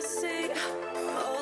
I see. Oh.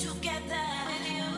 together.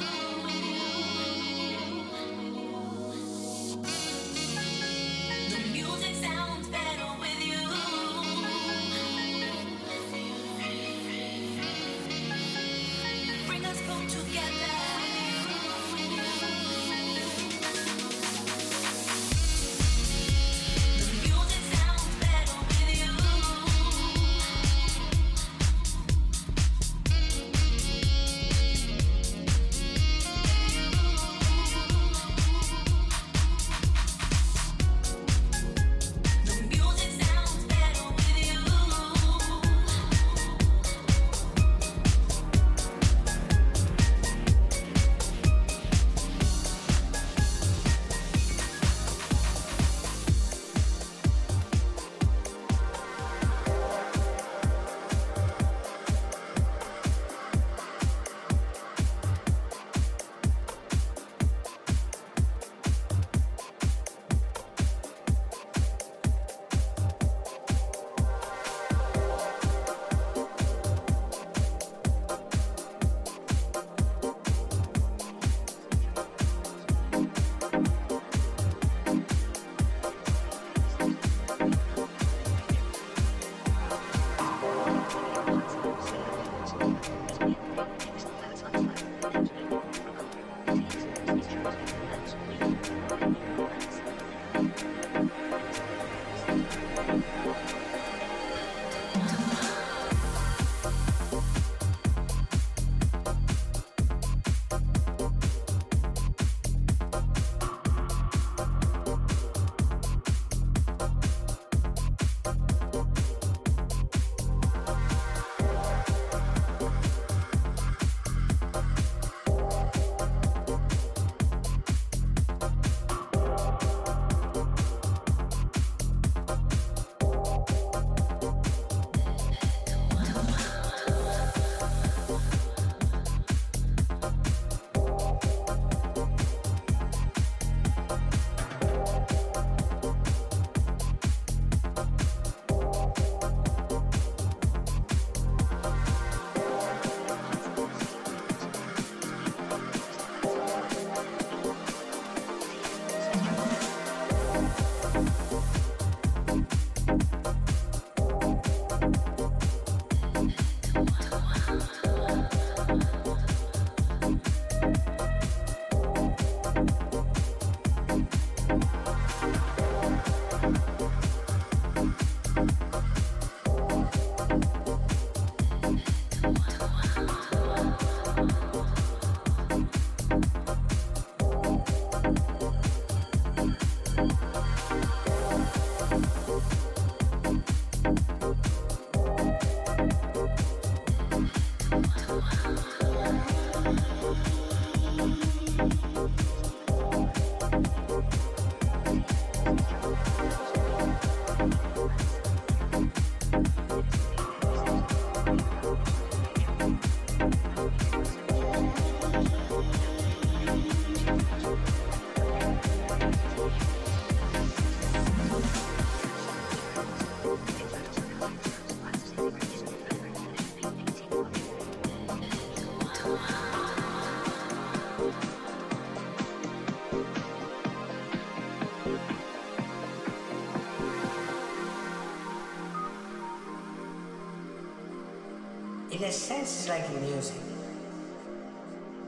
in a sense, it's like music.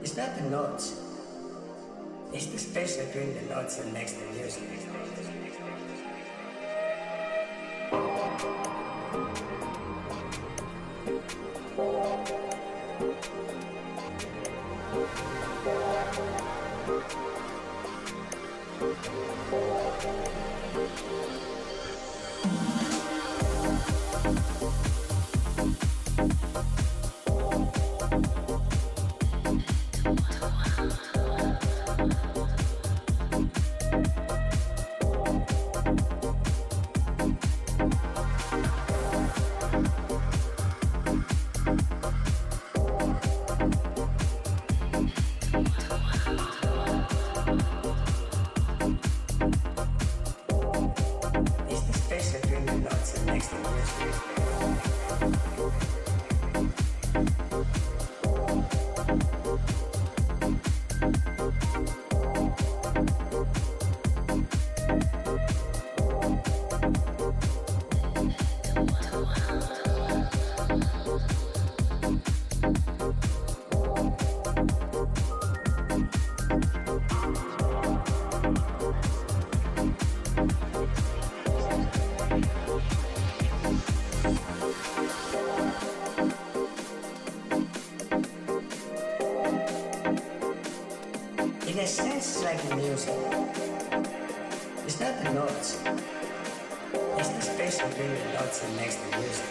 It's not the notes. It's the space between the notes and next to music. The next to music.